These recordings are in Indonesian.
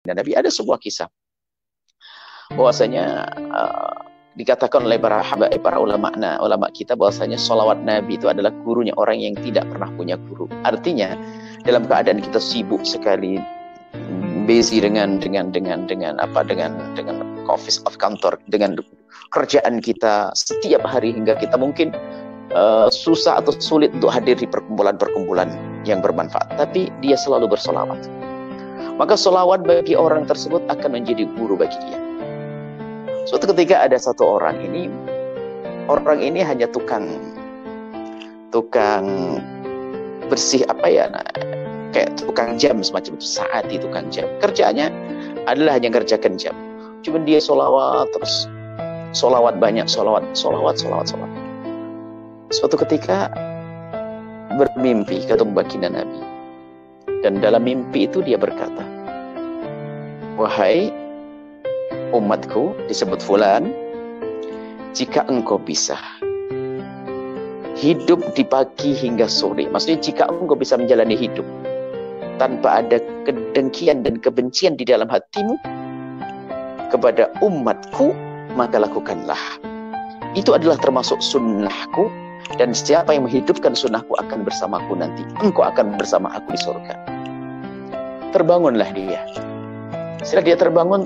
baginda Nabi ada sebuah kisah. Bahwasanya uh, dikatakan oleh para habaib para ulama nah, ulama kita bahwasanya solawat Nabi itu adalah gurunya orang yang tidak pernah punya guru. Artinya dalam keadaan kita sibuk sekali busy dengan dengan dengan dengan apa dengan dengan office of kantor dengan kerjaan kita setiap hari hingga kita mungkin uh, susah atau sulit untuk hadir di perkumpulan-perkumpulan yang bermanfaat. Tapi dia selalu bersolawat maka solawat bagi orang tersebut akan menjadi guru bagi dia. Suatu ketika ada satu orang ini, orang ini hanya tukang tukang bersih apa ya, nah, kayak tukang jam semacam itu saat itu tukang jam. Kerjanya adalah hanya kerjakan jam. Cuma dia solawat terus, solawat banyak, solawat, solawat, solawat, solawat. Suatu ketika bermimpi ketemu baginda Nabi. Dan dalam mimpi itu dia berkata, Wahai umatku disebut fulan, jika engkau bisa hidup di pagi hingga sore, maksudnya jika engkau bisa menjalani hidup tanpa ada kedengkian dan kebencian di dalam hatimu kepada umatku, maka lakukanlah. Itu adalah termasuk sunnahku dan siapa yang menghidupkan sunnahku akan bersamaku nanti. Engkau akan bersama aku di surga. Terbangunlah dia. Setelah dia terbangun,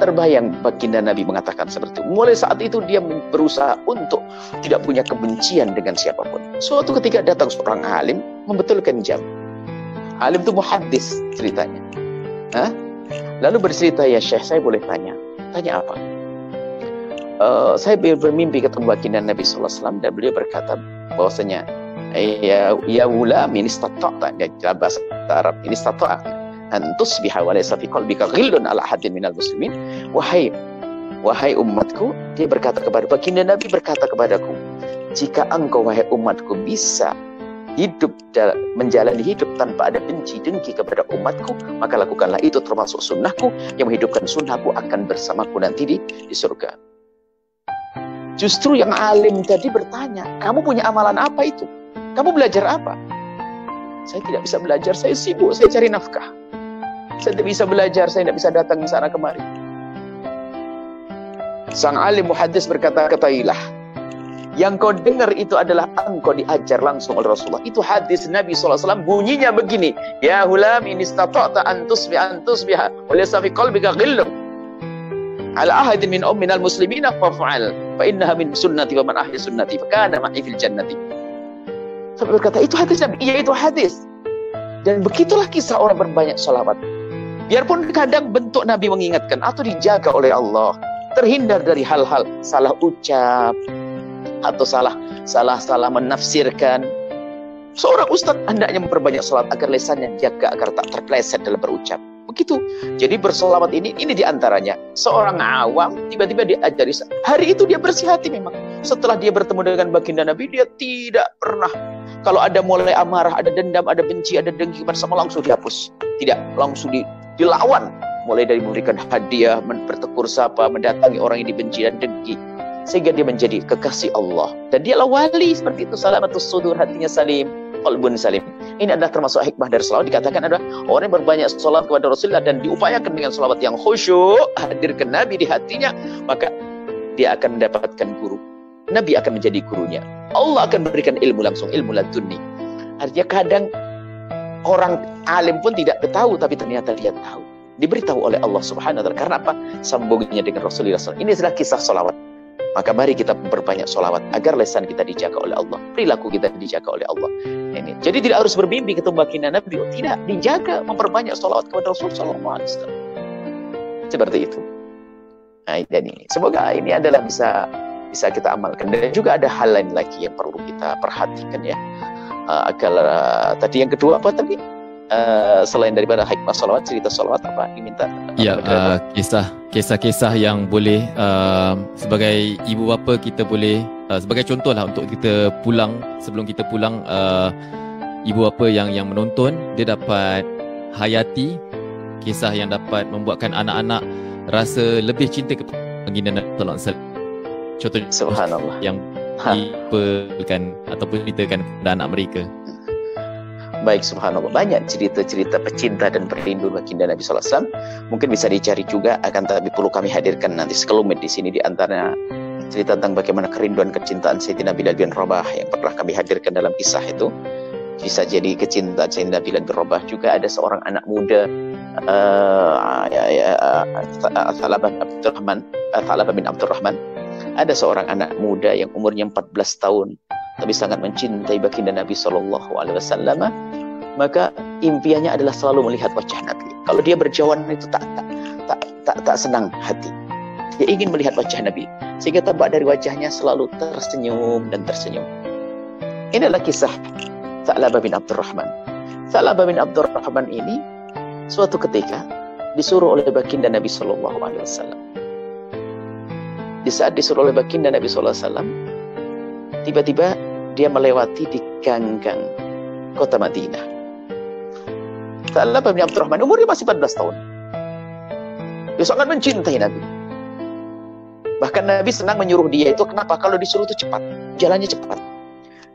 terbayang baginda Nabi mengatakan seperti itu. Mulai saat itu dia berusaha untuk tidak punya kebencian dengan siapa pun. Suatu ketika datang seorang alim membetulkan jam. Alim itu muhaddis ceritanya. Hah? Lalu bercerita, ya Syekh saya boleh tanya. Tanya apa? Uh, saya bermimpi ketemu baginda Nabi SAW dan beliau berkata bahwasanya ya ya ulam ini stata'ta dalam bahasa Arab ini stata'ta an tusbiha wa laysa fi qalbika ghillun ala hadin minal muslimin wahai wahai umatku dia berkata kepada baginda Nabi berkata kepadaku jika engkau wahai umatku bisa hidup menjalani hidup tanpa ada benci dengki kepada umatku maka lakukanlah itu termasuk sunnahku. Yang menghidupkan sunnahku akan bersamaku nanti di, di surga. Justru yang alim tadi bertanya kamu punya amalan apa itu? Kamu belajar apa? Saya tidak bisa belajar saya sibuk saya cari nafkah saya tidak bisa belajar, saya tidak bisa datang ke sana kemari. Sang alim muhaddis berkata, katailah, yang kau dengar itu adalah engkau diajar langsung oleh Rasulullah. Itu hadis Nabi SAW bunyinya begini. Ya hulam ini stata'ta antus bi antus biha. Oleh safi qalbika ghillum. Ala ahadin min umminal muslimina faf'al. Fa innaha min sunnati wa man ahli sunnati. Fa kana ma'i fil jannati. Sampai berkata, itu hadis Nabi. Iya itu hadis. Dan begitulah kisah orang berbanyak salawat. Biarpun kadang bentuk Nabi mengingatkan atau dijaga oleh Allah, terhindar dari hal-hal salah ucap atau salah salah salah menafsirkan. Seorang ustaz hendaknya memperbanyak salat agar lesannya jaga agar tak terpleset dalam berucap. Begitu. Jadi bersolawat ini ini di antaranya. Seorang awam tiba-tiba diajari. Hari itu dia bersih hati memang. Setelah dia bertemu dengan baginda Nabi, dia tidak pernah kalau ada mulai amarah, ada dendam, ada benci, ada dengki bersama langsung dihapus. Tidak, langsung di, dilawan. Mulai dari memberikan hadiah, bertekur sapa, mendatangi orang yang dibenci dan dengki sehingga dia menjadi kekasih Allah. Dan dialah wali seperti itu salamatus sudur hatinya salim qalbun salim. Ini adalah termasuk hikmah dari salawat dikatakan adalah orang yang berbanyak salat kepada Rasulullah dan diupayakan dengan salawat yang khusyuk hadirkan Nabi di hatinya maka dia akan mendapatkan guru. Nabi akan menjadi gurunya. Allah akan memberikan ilmu langsung ilmu laduni. Artinya kadang orang alim pun tidak tahu tapi ternyata dia tahu. Diberitahu oleh Allah Subhanahu wa taala. Karena apa? Sambungnya dengan Rasulullah SAW ini adalah kisah solawat maka mari kita memperbanyak solawat agar lesan kita dijaga oleh Allah. Perilaku kita dijaga oleh Allah. Ini. Jadi tidak harus bermimpi ketemu baginda Nabi. Tidak. Dijaga memperbanyak solawat kepada Rasulullah SAW seperti itu. Nah dan ini semoga ini adalah bisa bisa kita amalkan. Dan juga ada hal lain lagi yang perlu kita perhatikan ya uh, agar uh, tadi yang kedua apa tadi? Uh, selain daripada hikmah salawat cerita salawat apa diminta ya uh, kisah kisah-kisah yang boleh uh, sebagai ibu bapa kita boleh uh, sebagai contoh lah untuk kita pulang sebelum kita pulang uh, ibu bapa yang yang menonton dia dapat hayati kisah yang dapat membuatkan anak-anak rasa lebih cinta kepada baginda Nabi sallallahu alaihi wasallam. Contoh subhanallah. yang ha. diperkan ataupun ceritakan kepada anak mereka. Baik, subhanallah. Banyak cerita-cerita pecinta dan perindu baginda Nabi SAW. Mungkin bisa dicari juga, akan tapi perlu kami hadirkan nanti sekelumit di sini di antara cerita tentang bagaimana kerinduan kecintaan Sayyidina Bilal bin Rabah yang pernah kami hadirkan dalam kisah itu. Bisa jadi kecintaan Sayyidina Bilal bin Rabah juga ada seorang anak muda uh, ya, ya, uh, Thalabah bin Abdurrahman, uh, bin Abdurrahman. Ada seorang anak muda yang umurnya 14 tahun tapi sangat mencintai baginda Nabi Shallallahu Alaihi Wasallam, maka impiannya adalah selalu melihat wajah Nabi. Kalau dia berjauhan itu tak tak, tak tak tak senang hati. Dia ingin melihat wajah Nabi, sehingga tampak dari wajahnya selalu tersenyum dan tersenyum. Ini adalah kisah Sa'labah bin Abdurrahman. Sa'labah bin Abdurrahman ini suatu ketika disuruh oleh baginda Nabi Shallallahu Alaihi Wasallam. Di saat disuruh oleh baginda Nabi Shallallahu Alaihi Wasallam, Tiba-tiba dia melewati di ganggang kota Madinah. Salah bin Abdurrahman, umurnya masih 14 tahun. Dia sangat mencintai Nabi. Bahkan Nabi senang menyuruh dia itu kenapa? Kalau disuruh itu cepat, jalannya cepat.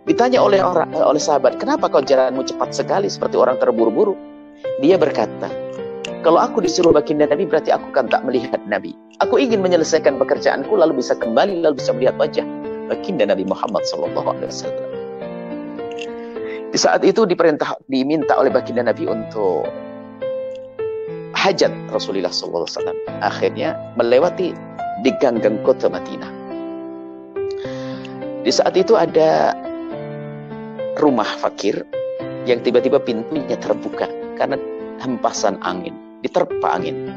Ditanya oleh orang oleh sahabat, kenapa kau jalanmu cepat sekali seperti orang terburu-buru? Dia berkata, kalau aku disuruh baginda Nabi berarti aku kan tak melihat Nabi. Aku ingin menyelesaikan pekerjaanku lalu bisa kembali lalu bisa melihat wajah baginda Nabi Muhammad Sallallahu Alaihi Wasallam. Di saat itu diperintah diminta oleh baginda Nabi untuk hajat Rasulullah Sallallahu Alaihi Wasallam. Akhirnya melewati di ganggang kota Madinah. Di saat itu ada rumah fakir yang tiba-tiba pintunya terbuka karena hempasan angin, diterpa angin.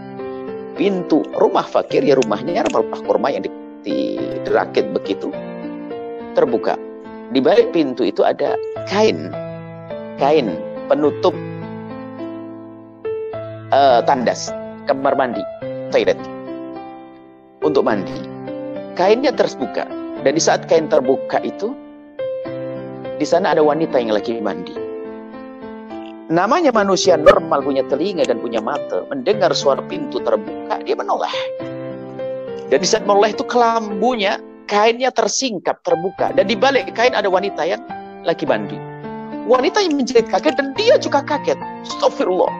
Pintu rumah fakir ya rumahnya rumah kurma yang dirakit begitu terbuka. Di balik pintu itu ada kain, kain penutup uh, tandas kamar mandi, toilet untuk mandi. Kainnya terbuka dan di saat kain terbuka itu di sana ada wanita yang lagi mandi. Namanya manusia normal punya telinga dan punya mata, mendengar suara pintu terbuka, dia menoleh. Dan di saat menoleh itu kelambunya kainnya tersingkap, terbuka. Dan di balik kain ada wanita yang lagi mandi. Wanita yang menjerit kaget dan dia juga kaget. Astagfirullah.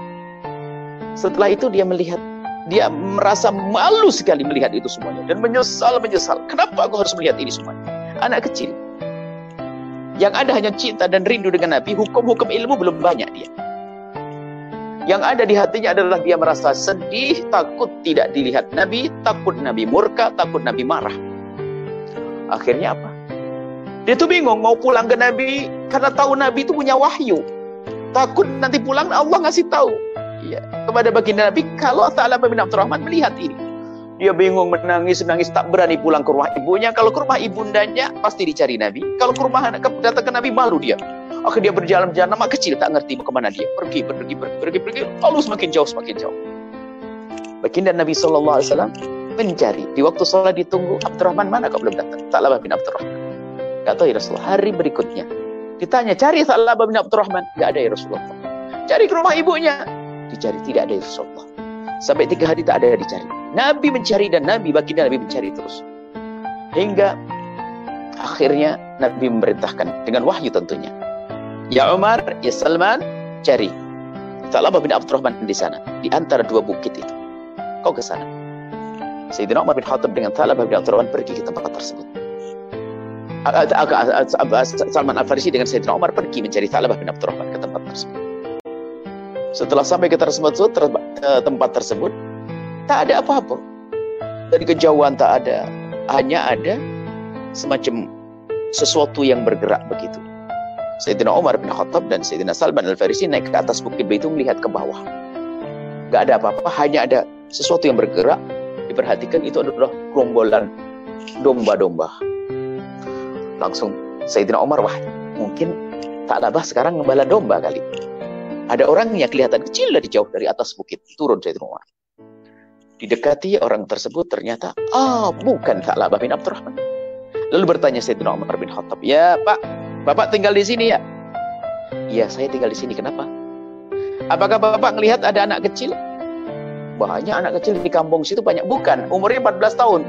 Setelah itu dia melihat, dia merasa malu sekali melihat itu semuanya. Dan menyesal, menyesal. Kenapa aku harus melihat ini semuanya? Anak kecil. Yang ada hanya cinta dan rindu dengan Nabi, hukum-hukum ilmu belum banyak dia. Yang ada di hatinya adalah dia merasa sedih, takut tidak dilihat Nabi, takut Nabi murka, takut Nabi marah. Akhirnya apa? Dia tuh bingung mau pulang ke Nabi karena tahu Nabi itu punya wahyu. Takut nanti pulang Allah ngasih tahu. Ya, kepada baginda Nabi kalau Ta'ala bin Abdurrahman melihat ini. Dia bingung menangis, menangis tak berani pulang ke rumah ibunya. Kalau ke rumah ibundanya pasti dicari Nabi. Kalau ke rumah datang ke Nabi malu dia. Akhirnya dia berjalan-jalan nama kecil tak ngerti mau ke mana dia. Pergi, pergi, pergi, pergi, pergi. Lalu semakin jauh, semakin jauh. Baginda Nabi Shallallahu Alaihi Wasallam mencari. Di waktu sholat ditunggu, Abdurrahman mana kau belum datang? Sa'labah bin Abdurrahman. Gak tahu ya Rasulullah. Hari berikutnya. Ditanya, cari Sa'labah bin Abdurrahman. Gak ada ya Rasulullah. Cari ke rumah ibunya. Dicari, tidak ada ya Rasulullah. Sampai tiga hari tak ada dicari. Nabi mencari dan Nabi, baginda Nabi mencari terus. Hingga akhirnya Nabi memerintahkan dengan wahyu tentunya. Ya Umar, ya Salman, cari. Sa'labah bin Abdurrahman di sana. Di antara dua bukit itu. Kau ke sana. Sayyidina Umar bin Khattab dengan Thalabah bin Abdurrahman pergi ke tempat tersebut. Salman Al-Farisi dengan Sayyidina Umar pergi mencari Thalabah bin Abdurrahman ke tempat tersebut. Setelah sampai ke tersebut, tempat tersebut, tak ada apa-apa. Dari kejauhan tak ada, hanya ada semacam sesuatu yang bergerak begitu. Sayyidina Umar bin Khattab dan Sayyidina Salman Al-Farisi naik ke atas bukit itu melihat ke bawah. Gak ada apa-apa, hanya ada sesuatu yang bergerak diperhatikan itu adalah gerombolan domba-domba. Langsung Sayyidina Umar, wah mungkin tak labah sekarang ngembala domba kali. Ada orang yang kelihatan kecil dari jauh dari atas bukit, turun Sayyidina Umar. Didekati orang tersebut ternyata, ah bukan tak labah bin Abdurrahman. Lalu bertanya Sayyidina Umar bin Khattab, ya Pak, Bapak tinggal di sini ya? Iya, saya tinggal di sini. Kenapa? Apakah Bapak melihat ada anak kecil? banyak anak kecil di kampung situ banyak bukan umurnya 14 tahun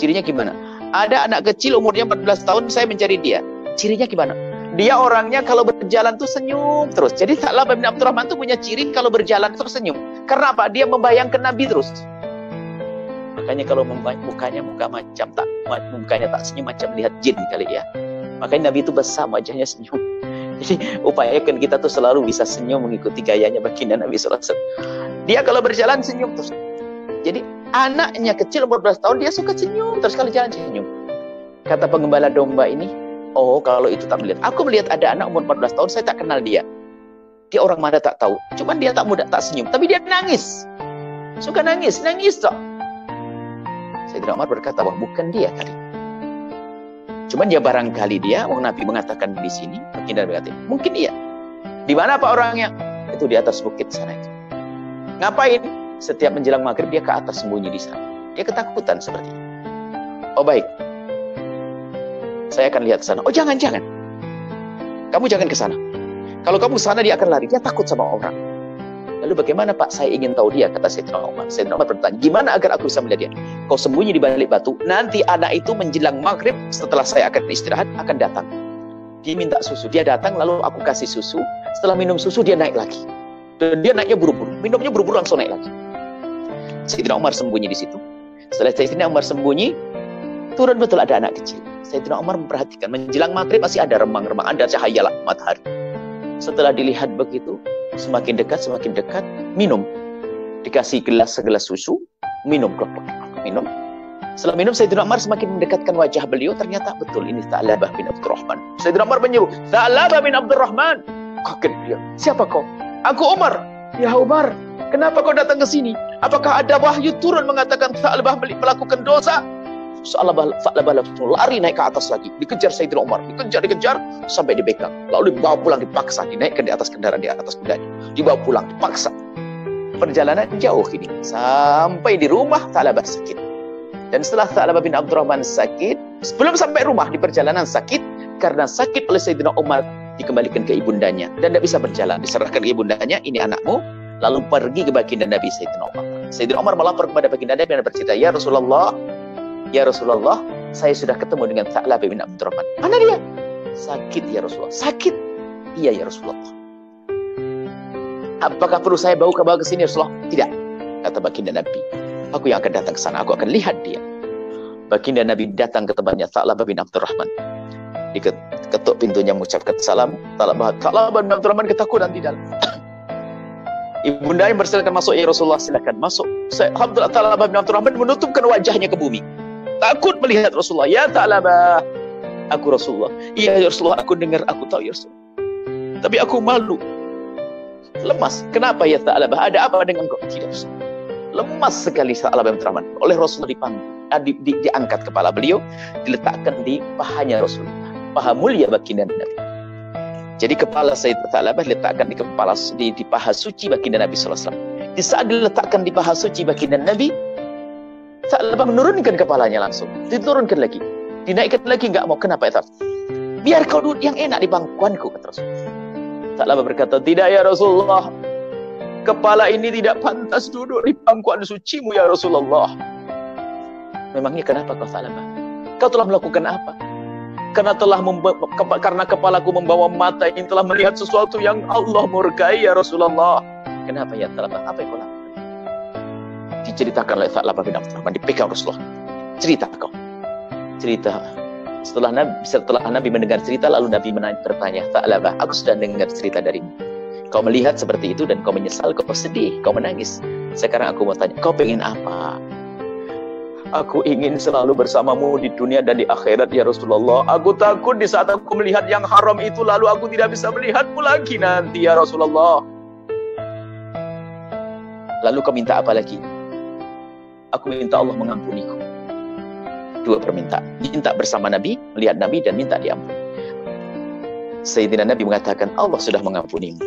cirinya gimana ada anak kecil umurnya 14 tahun saya mencari dia cirinya gimana Dia orangnya kalau berjalan tuh senyum terus. Jadi Sa'labah bin Abdurrahman tuh punya ciri kalau berjalan terus senyum. Karena apa? Dia membayangkan Nabi terus. Makanya kalau mukanya muka macam tak mukanya tak senyum macam lihat jin kali ya. Makanya Nabi itu besar wajahnya senyum. Jadi upayakan kita tuh selalu bisa senyum mengikuti gayanya baginda Nabi SAW. Dia kalau berjalan senyum terus. Jadi anaknya kecil umur 12 tahun dia suka senyum terus kalau jalan senyum. Kata pengembala domba ini, oh kalau itu tak melihat. Aku melihat ada anak umur 14 tahun saya tak kenal dia. Dia orang mana tak tahu. Cuman dia tak mudah tak senyum, tapi dia nangis. Suka nangis, nangis toh. Sayyidina Umar berkata, wah bukan dia kali. Cuman dia barangkali dia, orang Nabi mengatakan di sini, baginda berkata, mungkin iya. Di mana Pak orangnya? Itu di atas bukit sana itu. Ngapain? Setiap menjelang maghrib dia ke atas sembunyi di sana. Dia ketakutan seperti itu. Oh baik. Saya akan lihat sana. Oh jangan, jangan. Kamu jangan ke sana. Kalau kamu ke sana dia akan lari. Dia takut sama orang. Lalu bagaimana Pak? Saya ingin tahu dia, kata Sayyidina Umar. Sayyidina Umar bertanya, gimana agar aku bisa melihat dia? Kau sembunyi di balik batu, nanti anak itu menjelang maghrib, setelah saya akan istirahat, akan datang. Dia minta susu, dia datang, lalu aku kasih susu. Setelah minum susu, dia naik lagi. Dan dia naiknya buru-buru, minumnya buru-buru langsung naik lagi. Sayyidina Umar sembunyi di situ. Setelah Sayyidina Umar sembunyi, turun betul ada anak kecil. Sayyidina Umar memperhatikan, menjelang maghrib masih ada remang-remang, ada cahaya matahari. Setelah dilihat begitu, Semakin dekat, semakin dekat, minum. Dikasih gelas segelas susu, minum. Minum. Setelah minum, Sayyidina Umar semakin mendekatkan wajah beliau. Ternyata betul ini Ta'labah bin Abdurrahman. Sayyidina Umar menyuruh, Ta'labah bin Abdurrahman. Kaget dia. Siapa kau? Aku Umar. Ya Umar, kenapa kau datang ke sini? Apakah ada wahyu turun mengatakan Ta'labah melakukan dosa? Langsung lari naik ke atas lagi. Dikejar Sayyidina Umar. Dikejar, dikejar. Sampai dibegang. Lalu dibawa pulang dipaksa. Dinaikkan di atas kendaraan di atas kudanya. Dibawa pulang dipaksa. Perjalanan jauh ini. Sampai di rumah Sa'labah sakit. Dan setelah Sa'labah bin Abdurrahman sakit. Sebelum sampai rumah di perjalanan sakit. Karena sakit oleh Sayyidina Umar. Dikembalikan ke ibundanya. Dan tidak bisa berjalan. Diserahkan ke ibundanya. Ini anakmu. Lalu pergi ke baginda Nabi Sayyidina Umar. Sayyidina Umar melapor kepada baginda Nabi dan bercerita, Ya Rasulullah, Ya Rasulullah, saya sudah ketemu dengan Tha'lab bin Abdurrahman. Mana dia? Sakit ya Rasulullah. Sakit. Iya ya Rasulullah. Apakah perlu saya bawa ke bawah ke sini Rasulullah? Tidak. Kata baginda Nabi. Aku yang akan datang ke sana. Aku akan lihat dia. Baginda Nabi datang ke tempatnya Tha'lab bin Abdurrahman. Diketuk pintunya mengucapkan salam. Tha'lab bin Abdurrahman ketakutan di dalam. Ibunda yang bersilakan masuk ya Rasulullah silakan masuk. Ta'ala bin Abdurrahman menutupkan wajahnya ke bumi. Takut melihat Rasulullah. Ya Ta'labah. Aku Rasulullah. Iya ya Rasulullah. Aku dengar. Aku tahu ya Rasulullah. Tapi aku malu. Lemas. Kenapa ya Ta'labah? Ada apa dengan kau? Tidak Rasulullah. Lemas sekali Ta'labah bin. Oleh Rasulullah dipanggung. Di, di, diangkat kepala beliau. Diletakkan di pahanya Rasulullah. Paha mulia baginda Nabi. Jadi kepala Sayyid Ta'labah diletakkan di kepala di, di paha suci baginda Nabi SAW. Di saat diletakkan di paha suci baginda Nabi, Sa'labah menurunkan kepalanya langsung. Diturunkan lagi. Dinaikkan lagi nggak mau. Kenapa ya? Biar kau duduk yang enak di bangkuanku. Kata Rasulullah. Sa'labah berkata, tidak ya Rasulullah. Kepala ini tidak pantas duduk di bangkuan sucimu ya Rasulullah. Memangnya kenapa kau Sa'labah? Kau telah melakukan apa? Karena telah karena kepalaku membawa mata ini telah melihat sesuatu yang Allah murkai ya Rasulullah. Kenapa ya Sa'labah? Apa yang kau lakukan? Diceritakan oleh Tha'labah bin Abdurrahman dipegang Rasulullah cerita kau cerita setelah Nabi setelah Nabi mendengar cerita lalu Nabi bertanya Tha'labah aku sudah dengar cerita darimu kau melihat seperti itu dan kau menyesal kau sedih kau menangis sekarang aku mau tanya kau pengen apa Aku ingin selalu bersamamu di dunia dan di akhirat ya Rasulullah. Aku takut di saat aku melihat yang haram itu lalu aku tidak bisa melihatmu lagi nanti ya Rasulullah. Lalu kau minta apa lagi? Aku minta Allah mengampuniku. Dua permintaan. Minta bersama Nabi, melihat Nabi, dan minta diampuni. Sayyidina Nabi mengatakan, Allah sudah mengampunimu.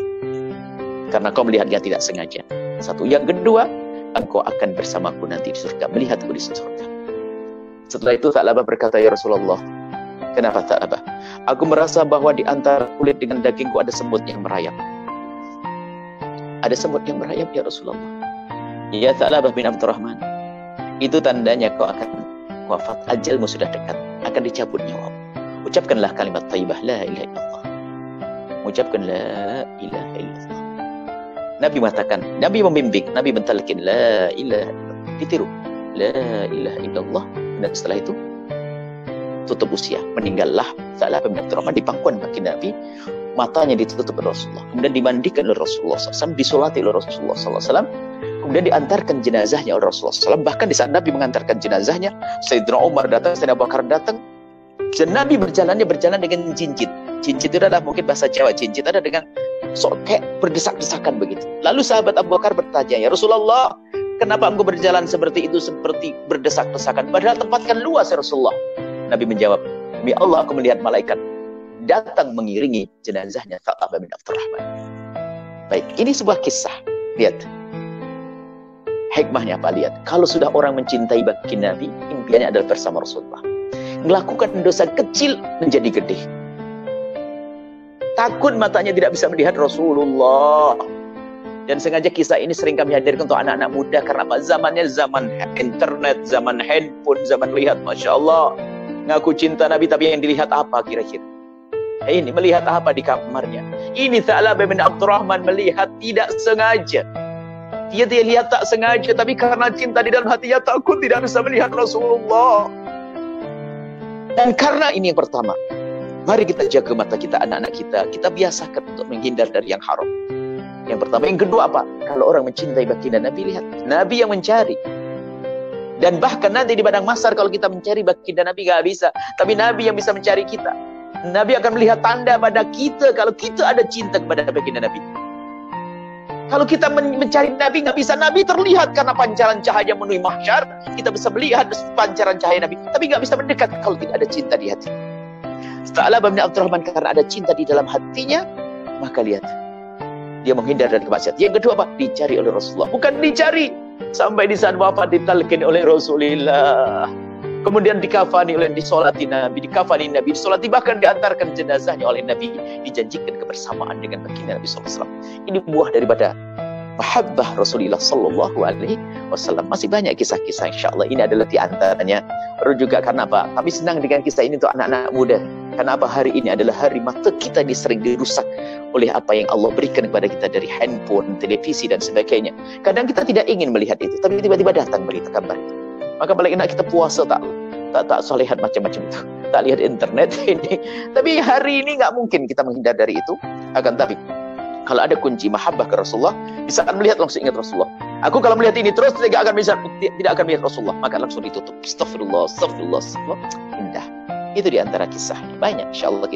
Karena kau melihatnya tidak sengaja. Satu. Yang kedua, engkau akan bersamaku nanti di surga. Melihatku di surga. Setelah itu, Ta'labah berkata, Ya Rasulullah, kenapa Ta'labah? Aku merasa bahwa di antara kulit dengan dagingku ada semut yang merayap. Ada semut yang merayap, Ya Rasulullah. Ya Ta'labah bin Abdurrahman itu tandanya kau akan wafat ajalmu sudah dekat akan dicabut nyawa ucapkanlah kalimat taibah la ilaha illallah mengucapkan la ilaha illallah. Nabi mengatakan, Nabi membimbing, Nabi mentalkin la ilaha illallah. Ditiru. La ilaha illallah. Dan setelah itu tutup usia, meninggallah Sa'labah bin Abdurrahman di pangkuan bagi Nabi, matanya ditutup oleh Rasulullah. Kemudian dimandikan oleh Rasulullah SAW, disolati oleh Rasulullah SAW, kemudian diantarkan jenazahnya oleh Rasulullah SAW. Bahkan di saat Nabi mengantarkan jenazahnya, Sayyidina Umar datang, Sayyidina Abu Bakar datang, dan Nabi berjalannya berjalan dengan cincin. Cincin itu adalah mungkin bahasa Jawa, cincin ada dengan sok berdesak-desakan begitu. Lalu sahabat Abu Bakar bertanya, ya Rasulullah, kenapa engkau berjalan seperti itu, seperti berdesak-desakan? Padahal tempat kan luas ya Rasulullah. Nabi menjawab, demi Allah aku melihat malaikat datang mengiringi jenazahnya bin Abdurrahman. Baik, ini sebuah kisah. Lihat. Hikmahnya apa? Lihat. Kalau sudah orang mencintai bagi Nabi, impiannya adalah bersama Rasulullah. Melakukan dosa kecil menjadi gede. Takut matanya tidak bisa melihat Rasulullah. Dan sengaja kisah ini sering kami hadirkan untuk anak-anak muda karena apa? Zamannya zaman internet, zaman handphone, zaman lihat, Masya Allah Ngaku cinta Nabi tapi yang dilihat apa kira-kira? Ini melihat apa di kamarnya? Ini Tha'labah bin Abdurrahman melihat tidak sengaja. Dia dia lihat tak sengaja tapi karena cinta di dalam hatinya takut tidak bisa melihat Rasulullah. Dan karena ini yang pertama, mari kita jaga mata kita, anak-anak kita. Kita biasakan untuk menghindar dari yang haram. Yang pertama. Yang kedua apa? Kalau orang mencintai baginda Nabi, lihat. Nabi yang mencari. Dan bahkan nanti di padang masar kalau kita mencari baginda Nabi gak bisa. Tapi Nabi yang bisa mencari kita. Nabi akan melihat tanda pada kita kalau kita ada cinta kepada baginda Nabi. Kalau kita mencari Nabi nggak bisa, Nabi terlihat karena pancaran cahaya memenuhi mahsyar. Kita bisa melihat pancaran cahaya Nabi, tapi nggak bisa mendekat kalau tidak ada cinta di hati. Setelah bin Abdurrahman karena ada cinta di dalam hatinya, maka lihat dia menghindar dari kemaksiatan. Yang kedua apa? Dicari oleh Rasulullah. Bukan dicari, Sampai di saat wafat ditalkin oleh Rasulullah. Kemudian dikafani oleh disolati Nabi, dikafani Nabi, disolati bahkan diantarkan jenazahnya oleh Nabi, dijanjikan kebersamaan dengan baginda Nabi SAW. Ini buah daripada mahabbah Rasulullah Sallallahu Alaihi Wasallam. Masih banyak kisah-kisah, insya Allah ini adalah di antaranya. Baru juga karena apa? Kami senang dengan kisah ini untuk anak-anak muda. Karena apa? Hari ini adalah hari mata kita disering dirusak oleh apa yang Allah berikan kepada kita dari handphone, televisi dan sebagainya. Kadang kita tidak ingin melihat itu, tapi tiba-tiba datang berita kabar itu. Maka balik nak kita puasa tak tak tak lihat macam-macam itu, tak lihat internet ini. Tapi hari ini nggak mungkin kita menghindar dari itu. Akan tapi kalau ada kunci mahabbah ke Rasulullah, bisa akan melihat langsung ingat Rasulullah. Aku kalau melihat ini terus tidak akan bisa tidak akan melihat Rasulullah, maka langsung ditutup. Astagfirullah, astagfirullah, astagfirullah. Indah. Itu di antara kisah. Banyak insyaallah.